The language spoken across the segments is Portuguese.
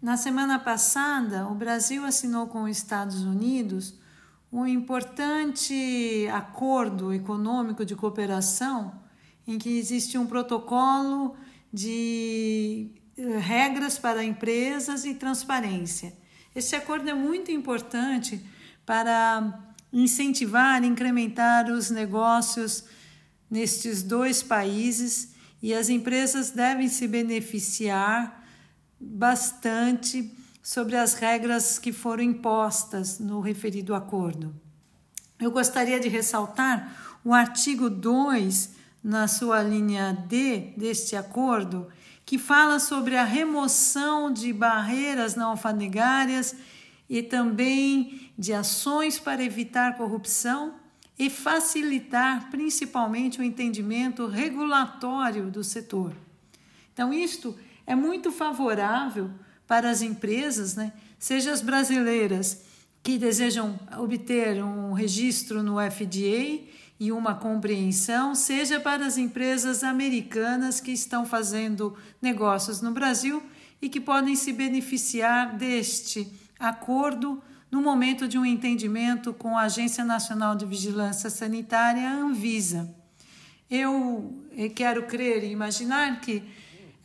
Na semana passada, o Brasil assinou com os Estados Unidos um importante acordo econômico de cooperação em que existe um protocolo de eh, regras para empresas e transparência. Esse acordo é muito importante para incentivar, incrementar os negócios nestes dois países e as empresas devem se beneficiar bastante sobre as regras que foram impostas no referido acordo. Eu gostaria de ressaltar o artigo 2, na sua linha D deste acordo, que fala sobre a remoção de barreiras não alfandegárias e também de ações para evitar corrupção e facilitar principalmente o entendimento regulatório do setor. Então, isto é muito favorável para as empresas, né? seja as brasileiras que desejam obter um registro no FDA e uma compreensão, seja para as empresas americanas que estão fazendo negócios no Brasil e que podem se beneficiar deste acordo no momento de um entendimento com a Agência Nacional de Vigilância Sanitária, a Anvisa. Eu quero crer e imaginar que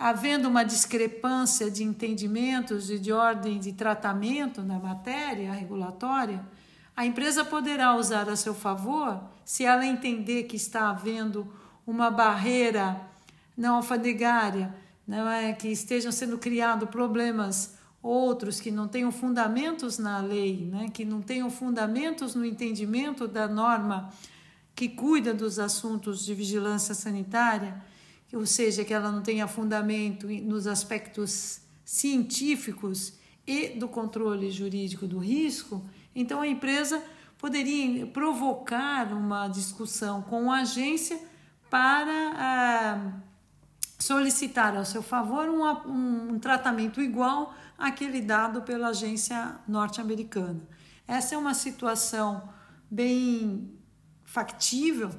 havendo uma discrepância de entendimentos e de ordem de tratamento na matéria regulatória, a empresa poderá usar a seu favor se ela entender que está havendo uma barreira não alfandegária, não é? Que estejam sendo criados problemas outros que não tenham fundamentos na lei, né, que não tenham fundamentos no entendimento da norma que cuida dos assuntos de vigilância sanitária ou seja, que ela não tenha fundamento nos aspectos científicos e do controle jurídico do risco, então a empresa poderia provocar uma discussão com a agência para ah, solicitar ao seu favor um, um, tratamento igual àquele dado pela agência norte-americana. Essa é uma situação bem factível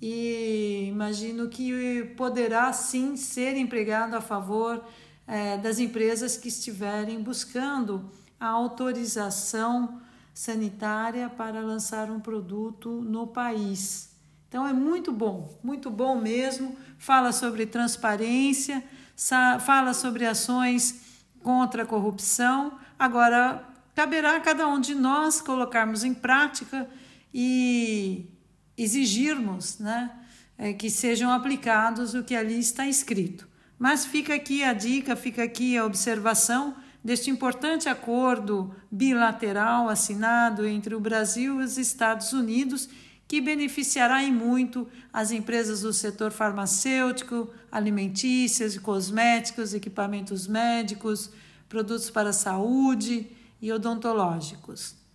e imagino que poderá sim ser empregado a favor é, das empresas que estiverem buscando a autorização sanitária para lançar um produto no país. Então é muito bom, muito bom mesmo. Fala sobre transparência, fala sobre ações contra a corrupção. Agora, caberá a cada um de nós colocarmos em prática e exigirmos né, é, que sejam aplicados o que ali está escrito. Mas fica aqui a dica, fica aqui a observação deste importante acordo bilateral assinado entre o Brasil e os Estados Unidos, que beneficiará em muito as empresas do setor farmacêutico, alimentícias, cosméticos, equipamentos médicos, produtos para a saúde e odontológicos.